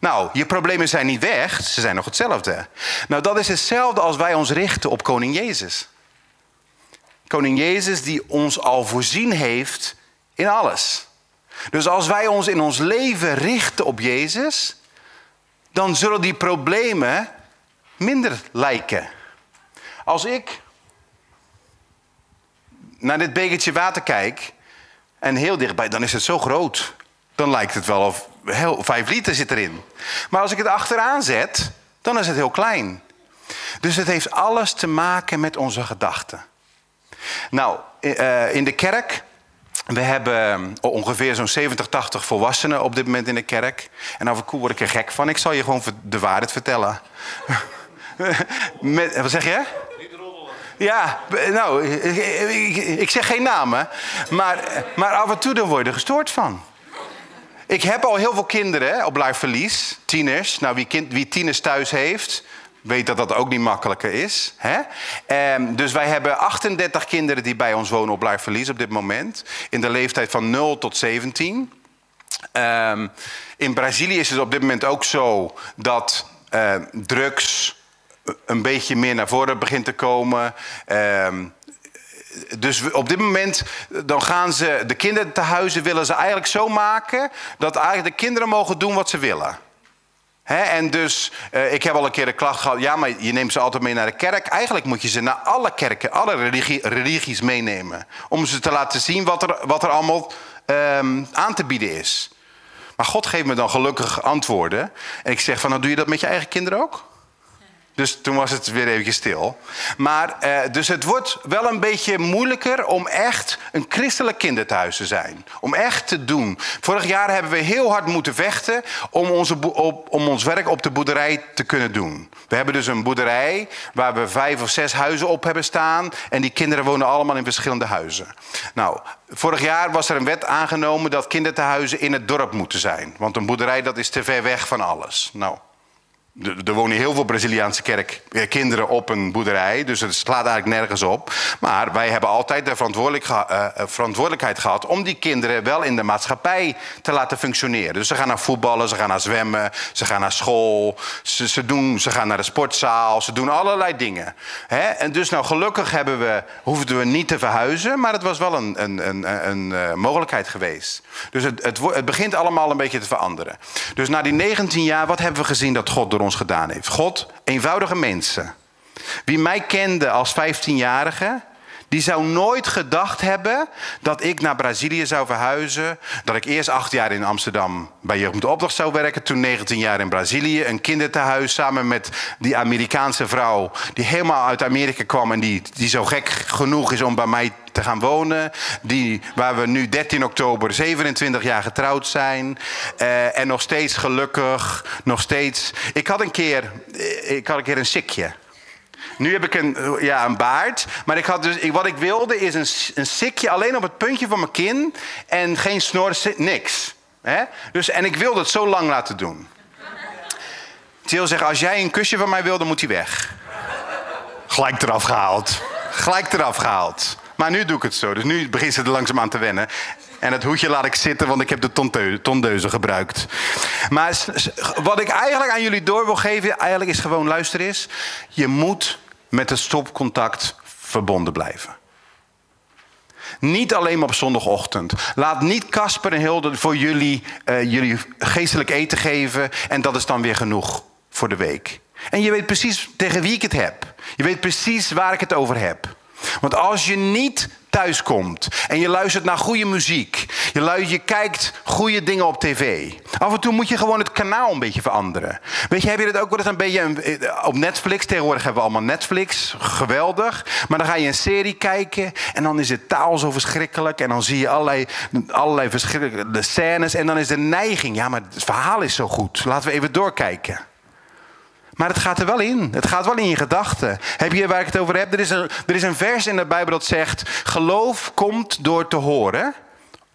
Nou, je problemen zijn niet weg, ze zijn nog hetzelfde. Nou, dat is hetzelfde als wij ons richten op koning Jezus. Koning Jezus die ons al voorzien heeft in alles. Dus als wij ons in ons leven richten op Jezus, dan zullen die problemen minder lijken. Als ik naar dit bekertje water kijk en heel dichtbij, dan is het zo groot. Dan lijkt het wel of heel, 5 liter zit erin. Maar als ik het achteraan zet, dan is het heel klein. Dus het heeft alles te maken met onze gedachten. Nou, eh, in de kerk, we hebben ongeveer zo'n 70, 80 volwassenen op dit moment in de kerk. En af en toe word ik er gek van. Ik zal je gewoon de waarheid vertellen. Wat zeg je? Ja, nou, ik, ik, zeg geen namen. Maar, maar af en toe dan word je er gestoord van. Ik heb al heel veel kinderen op verlies, tieners. Nou, wie, kind, wie tieners thuis heeft, weet dat dat ook niet makkelijker is. Hè? Um, dus wij hebben 38 kinderen die bij ons wonen op verlies op dit moment. In de leeftijd van 0 tot 17. Um, ehm, in Brazilië is het op dit moment ook zo dat uh, drugs een beetje meer naar voren begint te komen. Uh, dus op dit moment dan gaan ze de kinderen te huizen willen ze eigenlijk zo maken dat eigenlijk de kinderen mogen doen wat ze willen. en dus, uh, ik heb al een keer de klacht gehad, ja, maar je neemt ze altijd mee naar de kerk. Eigenlijk moet je ze naar alle kerken, alle religie, religies meenemen. Om ze te laten zien wat er, wat er allemaal um, aan te bieden is. Maar God geeft me dan gelukkig antwoorden. En ik zeg van, nou doe je dat met je eigen kinderen ook? Dus toen was het weer even stil. Maar, eh, dus het wordt wel een beetje moeilijker om echt een christelijk kinderthuis te zijn. Om echt te doen. Vorig jaar hebben we heel hard moeten vechten om, onze om ons werk op de boerderij te kunnen doen. We hebben dus een boerderij waar we vijf of zes huizen op hebben staan. En die kinderen wonen allemaal in verschillende huizen. Nou, vorig jaar was er een wet aangenomen dat kinderthuizen in het dorp moeten zijn. Want een boerderij dat is te ver weg van alles. Nou, er wonen heel veel Braziliaanse kerkkinderen op een boerderij, dus het slaat eigenlijk nergens op. Maar wij hebben altijd de verantwoordelijk uh, verantwoordelijkheid gehad om die kinderen wel in de maatschappij te laten functioneren. Dus ze gaan naar voetballen, ze gaan naar zwemmen, ze gaan naar school, ze, doen, ze gaan naar de sportzaal, ze doen allerlei dingen. Hè? En dus nou gelukkig hebben we, hoefden we niet te verhuizen, maar het was wel een, een, een, een mogelijkheid geweest. Dus het, het, begint allemaal een beetje te veranderen. Dus na die 19 jaar, wat hebben we gezien dat God door gedaan heeft. God, eenvoudige mensen. Wie mij kende als 15-jarige, die zou nooit gedacht hebben dat ik naar Brazilië zou verhuizen. Dat ik eerst acht jaar in Amsterdam bij Jeugd Opdracht zou werken. Toen 19 jaar in Brazilië. Een kinderthuis samen met die Amerikaanse vrouw. Die helemaal uit Amerika kwam en die, die zo gek genoeg is om bij mij te gaan wonen. Die, waar we nu 13 oktober 27 jaar getrouwd zijn. Uh, en nog steeds gelukkig. Nog steeds. Ik had een keer, eh, ik had een, keer een sikje. Nu heb ik een, ja, een baard. Maar ik had dus, wat ik wilde is een, een sikje alleen op het puntje van mijn kin. En geen snor, niks. Hè? Dus, en ik wilde het zo lang laten doen. Jill zegt, als jij een kusje van mij wil, dan moet hij weg. Gelijk eraf gehaald. Gelijk eraf gehaald. Maar nu doe ik het zo. Dus nu begint ze er langzaam aan te wennen. En het hoedje laat ik zitten, want ik heb de tondeuze gebruikt. Maar wat ik eigenlijk aan jullie door wil geven, eigenlijk is gewoon, luister eens. Je moet met het stopcontact verbonden blijven. Niet alleen op zondagochtend. Laat niet Casper en Hilde voor jullie, uh, jullie geestelijk eten geven en dat is dan weer genoeg voor de week. En je weet precies tegen wie ik het heb. Je weet precies waar ik het over heb. Want als je niet thuis komt en je luistert naar goede muziek, je, luistert, je kijkt goede dingen op tv. Af en toe moet je gewoon het kanaal een beetje veranderen. Weet je, heb je dat ook wel eens een beetje eh, op Netflix? Tegenwoordig hebben we allemaal Netflix, geweldig. Maar dan ga je een serie kijken en dan is de taal zo verschrikkelijk en dan zie je allerlei, allerlei verschillende scènes en dan is de neiging, ja, maar het verhaal is zo goed. Laten we even doorkijken. Maar het gaat er wel in. Het gaat wel in je gedachten. Heb je waar ik het over heb? Er is, een, er is een vers in de Bijbel dat zegt: geloof komt door te horen.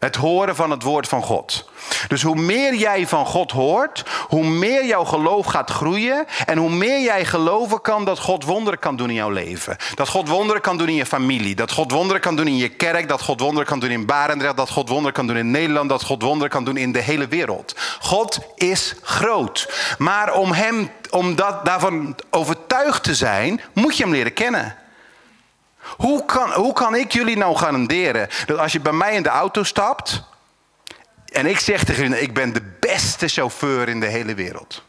Het horen van het woord van God. Dus hoe meer jij van God hoort, hoe meer jouw geloof gaat groeien. En hoe meer jij geloven kan dat God wonderen kan doen in jouw leven. Dat God wonderen kan doen in je familie. Dat God wonderen kan doen in je kerk. Dat God wonderen kan doen in Barendrecht. Dat God wonderen kan doen in Nederland. Dat God wonderen kan doen in de hele wereld. God is groot. Maar om hem, om dat, daarvan overtuigd te zijn, moet je hem leren kennen. Hoe kan, hoe kan ik jullie nou garanderen dat als je bij mij in de auto stapt en ik zeg tegen jullie, ik ben de beste chauffeur in de hele wereld.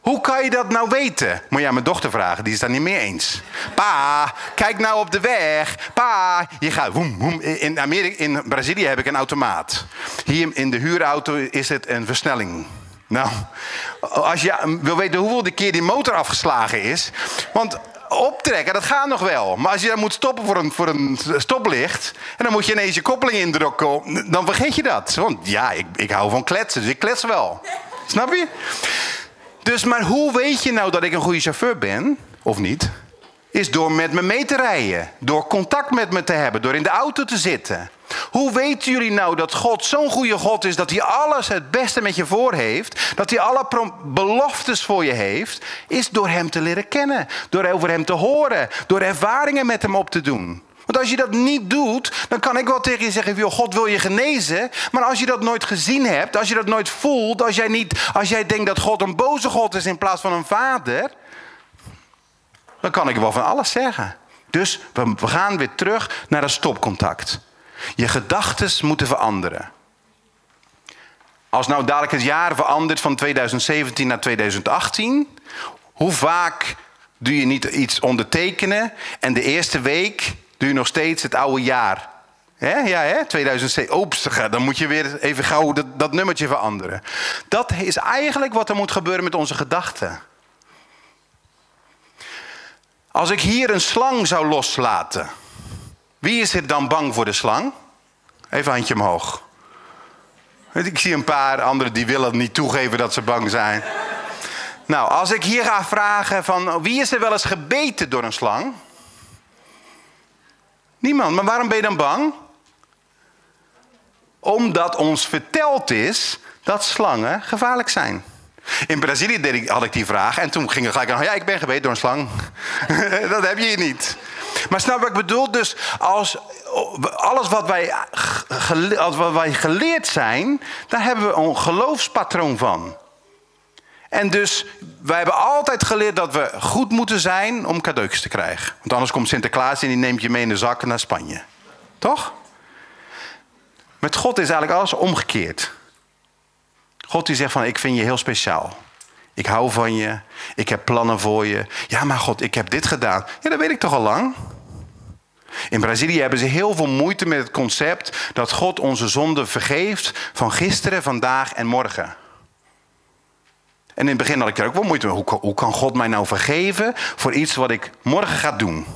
Hoe kan je dat nou weten? Moet je aan mijn dochter vragen, die is daar niet mee eens. Pa, kijk nou op de weg. Pa, je gaat. Woem, woem. In, Amerika, in Brazilië heb ik een automaat. Hier in de huurauto is het een versnelling. Nou, als je wil weten hoeveel de keer die motor afgeslagen is. Want optrekken, dat gaat nog wel. Maar als je dan moet stoppen voor een, voor een stoplicht. en dan moet je ineens je koppeling indrukken. dan vergeet je dat. Want ja, ik, ik hou van kletsen, dus ik klets wel. Snap je? Dus, maar hoe weet je nou dat ik een goede chauffeur ben, of niet? Is door met me mee te rijden. Door contact met me te hebben. Door in de auto te zitten. Hoe weten jullie nou dat God zo'n goede God is dat hij alles het beste met je voor heeft? Dat hij alle beloftes voor je heeft? Is door hem te leren kennen. Door over hem te horen. Door ervaringen met hem op te doen. Want als je dat niet doet, dan kan ik wel tegen je zeggen: God wil je genezen. Maar als je dat nooit gezien hebt, als je dat nooit voelt, als jij, niet, als jij denkt dat God een boze God is in plaats van een vader, dan kan ik wel van alles zeggen. Dus we gaan weer terug naar dat stopcontact. Je gedachten moeten veranderen. Als nou dadelijk het jaar verandert van 2017 naar 2018, hoe vaak doe je niet iets ondertekenen en de eerste week doe je nog steeds het oude jaar? He? Ja, hè? 2007. Oeps, dan moet je weer even gauw dat, dat nummertje veranderen. Dat is eigenlijk wat er moet gebeuren met onze gedachten. Als ik hier een slang zou loslaten, wie is er dan bang voor de slang? Even handje omhoog. Ik zie een paar anderen die willen niet toegeven dat ze bang zijn. Nou, als ik hier ga vragen van wie is er wel eens gebeten door een slang? Niemand. Maar waarom ben je dan bang? Omdat ons verteld is dat slangen gevaarlijk zijn. In Brazilië had ik die vraag en toen ging er gelijk aan: ja, ik ben gebeten door een slang. dat heb je hier niet. Maar snap wat ik bedoel? Dus als alles wat wij, wat wij geleerd zijn, daar hebben we een geloofspatroon van. En dus wij hebben altijd geleerd dat we goed moeten zijn om cadeautjes te krijgen. Want anders komt Sinterklaas en die neemt je mee in de zakken naar Spanje. Toch? Met God is eigenlijk alles omgekeerd. God die zegt van ik vind je heel speciaal. Ik hou van je. Ik heb plannen voor je. Ja, maar God, ik heb dit gedaan. Ja, dat weet ik toch al lang. In Brazilië hebben ze heel veel moeite met het concept dat God onze zonde vergeeft van gisteren, vandaag en morgen. En in het begin had ik er ook wel moeite mee. Hoe, hoe kan God mij nou vergeven voor iets wat ik morgen ga doen?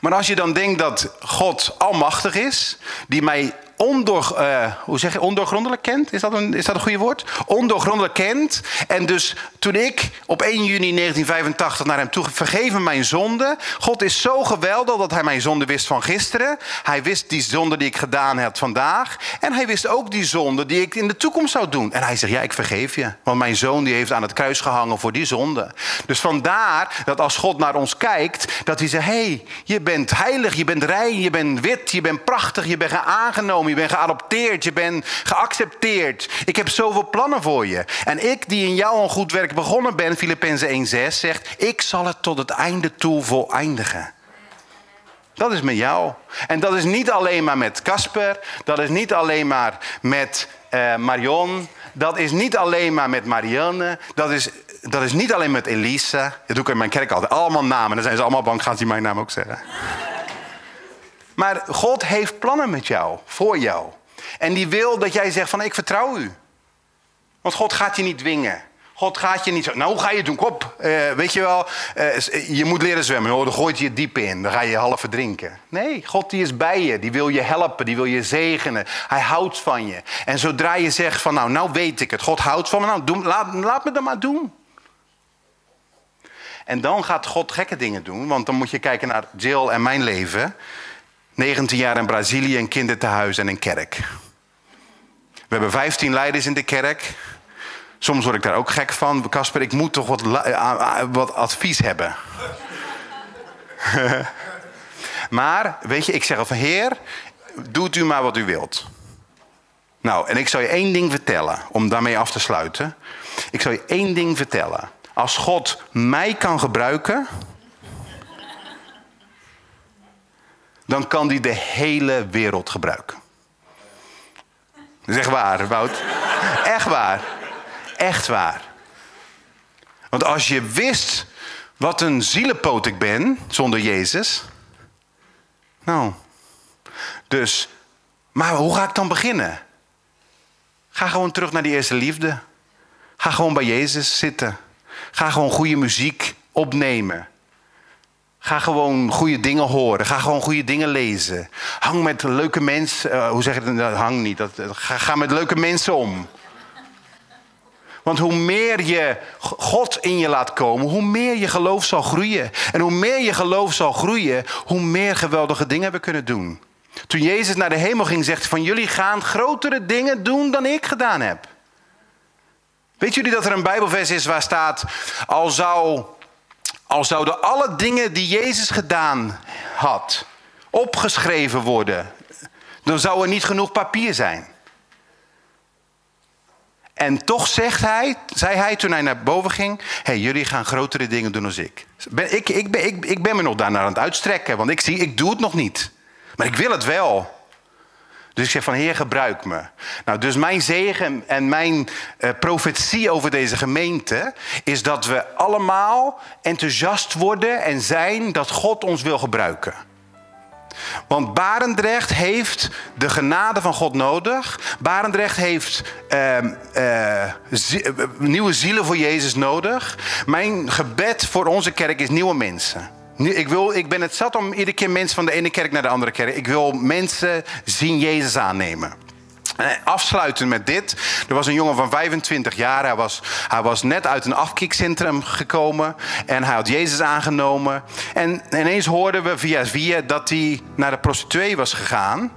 Maar als je dan denkt dat God almachtig is, die mij ondoor, uh, hoe zeg je, ondoorgrondelijk kent. Is dat, een, is dat een goede woord? Ondoorgrondelijk kent. En dus toen ik op 1 juni 1985 naar hem toe vergeven mijn zonde. God is zo geweldig dat hij mijn zonde wist van gisteren. Hij wist die zonde die ik gedaan had vandaag. En hij wist ook die zonde die ik in de toekomst zou doen. En hij zegt, ja, ik vergeef je. Want mijn zoon die heeft aan het kruis gehangen voor die zonde. Dus vandaar dat als God naar ons kijkt, dat hij zegt, hé, hey, je bent heilig, je bent rein, je bent wit, je bent prachtig, je bent aangenomen je bent geadopteerd, je bent geaccepteerd. Ik heb zoveel plannen voor je. En ik, die in jou een goed werk begonnen ben, Filippenzen 1:6, zegt: Ik zal het tot het einde toe voleindigen. Dat is met jou. En dat is niet alleen maar met Casper. Dat is niet alleen maar met uh, Marion. Dat is niet alleen maar met Marianne. Dat is, dat is niet alleen met Elisa. Dat doe ik in mijn kerk altijd. Allemaal namen. Dan zijn ze allemaal bang, gaan ze mijn naam ook zeggen. Maar God heeft plannen met jou, voor jou. En die wil dat jij zegt van ik vertrouw u. Want God gaat je niet dwingen. God gaat je niet zo, nou hoe ga je het doen? Kop, uh, weet je wel, uh, je moet leren zwemmen. Oh, dan gooit je je diep in, dan ga je half verdrinken. Nee, God die is bij je, die wil je helpen, die wil je zegenen. Hij houdt van je. En zodra je zegt van nou, nou weet ik het, God houdt van me, nou doe, laat, laat me dat maar doen. En dan gaat God gekke dingen doen, want dan moet je kijken naar Jill en mijn leven. 19 jaar in Brazilië, een kinderthuis en een kerk. We hebben 15 leiders in de kerk. Soms word ik daar ook gek van. Casper, ik moet toch wat, eh, wat advies hebben. maar, weet je, ik zeg al van Heer, doet u maar wat u wilt. Nou, en ik zal je één ding vertellen, om daarmee af te sluiten. Ik zal je één ding vertellen. Als God mij kan gebruiken, dan kan die de hele wereld gebruiken. Dat is echt waar, Wout. Echt waar. Echt waar. Want als je wist wat een zielenpoot ik ben zonder Jezus. Nou, dus, maar hoe ga ik dan beginnen? Ga gewoon terug naar die eerste liefde. Ga gewoon bij Jezus zitten. Ga gewoon goede muziek opnemen. Ga gewoon goede dingen horen. Ga gewoon goede dingen lezen. Hang met leuke mensen. Uh, hoe zeg je dat? Hang niet. Dat, ga, ga met leuke mensen om. Want hoe meer je God in je laat komen, hoe meer je geloof zal groeien. En hoe meer je geloof zal groeien, hoe meer geweldige dingen we kunnen doen. Toen Jezus naar de hemel ging, zegt van jullie gaan grotere dingen doen dan ik gedaan heb. Weet jullie dat er een Bijbelvers is waar staat, al, zou, al zouden alle dingen die Jezus gedaan had opgeschreven worden, dan zou er niet genoeg papier zijn. En toch zegt hij, zei hij toen hij naar boven ging: hey, jullie gaan grotere dingen doen dan ik. Ben, ik, ik, ben, ik, ik ben me nog daarnaar aan het uitstrekken, want ik zie, ik doe het nog niet. Maar ik wil het wel. Dus ik zeg van Heer, gebruik me. Nou, dus mijn zegen en mijn uh, profetie over deze gemeente is dat we allemaal enthousiast worden en zijn dat God ons wil gebruiken. Want Barendrecht heeft de genade van God nodig. Barendrecht heeft uh, uh, nieuwe zielen voor Jezus nodig. Mijn gebed voor onze kerk is nieuwe mensen. Ik, wil, ik ben het zat om iedere keer mensen van de ene kerk naar de andere kerk. Ik wil mensen zien Jezus aannemen. En afsluiten met dit. Er was een jongen van 25 jaar. Hij was, hij was net uit een afkikcentrum gekomen. En hij had Jezus aangenomen. En ineens hoorden we via via dat hij naar de prostituee was gegaan.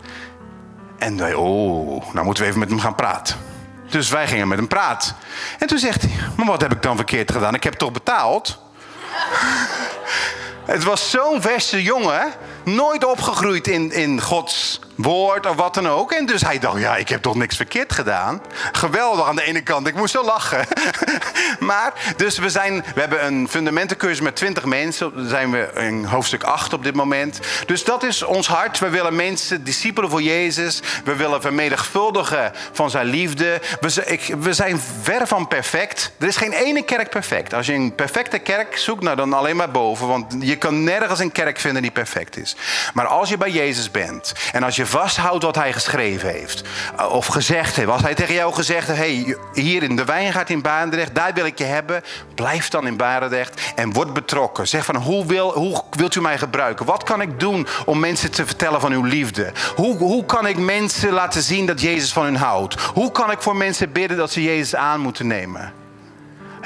En wij, oh, nou moeten we even met hem gaan praten. Dus wij gingen met hem praten. En toen zegt hij: Maar wat heb ik dan verkeerd gedaan? Ik heb toch betaald? Het was zo'n verse jongen, nooit opgegroeid in, in Gods woord of wat dan ook. En dus hij dacht, ja, ik heb toch niks verkeerd gedaan. Geweldig aan de ene kant, ik moest zo lachen. maar, dus we, zijn, we hebben een fundamentencursus met 20 mensen. Dan zijn we in hoofdstuk 8 op dit moment. Dus dat is ons hart. We willen mensen, discipelen voor Jezus. We willen vermenigvuldigen van zijn liefde. We, ik, we zijn ver van perfect. Er is geen ene kerk perfect. Als je een perfecte kerk zoekt, nou dan alleen maar boven. Want je kan nergens een kerk vinden die perfect is. Maar als je bij Jezus bent en als je vasthoudt wat hij geschreven heeft. Eh, of gezegd heeft. Als hij tegen jou gezegd heeft: hey, hier in de wijngaard in Barendrecht, daar wil ik je hebben. Blijf dan in Barendrecht en word betrokken. Zeg van hoe, wil, hoe wilt u mij gebruiken? Wat kan ik doen om mensen te vertellen van uw liefde? Hoe, hoe kan ik mensen laten zien dat Jezus van hun houdt? Hoe kan ik voor mensen bidden dat ze Jezus aan moeten nemen?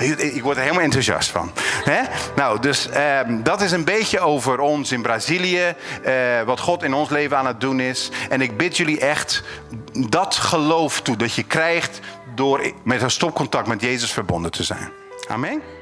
Ik word er helemaal enthousiast van. Nou, dus ehm, dat is een beetje over ons in Brazilië. Eh, wat God in ons leven aan het doen is. En ik bid jullie echt dat geloof toe dat je krijgt door met een stopcontact met Jezus verbonden te zijn. Amen.